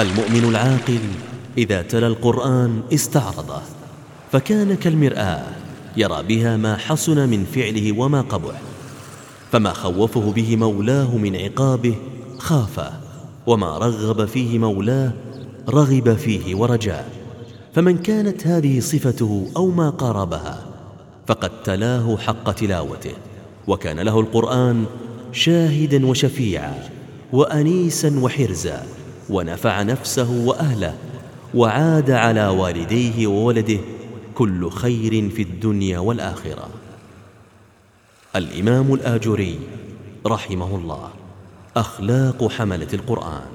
المؤمن العاقل إذا تلا القرآن استعرضه فكان كالمرآة يرى بها ما حسن من فعله وما قبح فما خوفه به مولاه من عقابه خافه وما رغب فيه مولاه رغب فيه ورجاه فمن كانت هذه صفته أو ما قاربها فقد تلاه حق تلاوته وكان له القرآن شاهدا وشفيعا وأنيسا وحرزا ونفع نفسه وأهله وعاد على والديه وولده كل خير في الدنيا والآخرة. الإمام الآجري رحمه الله أخلاق حملة القرآن.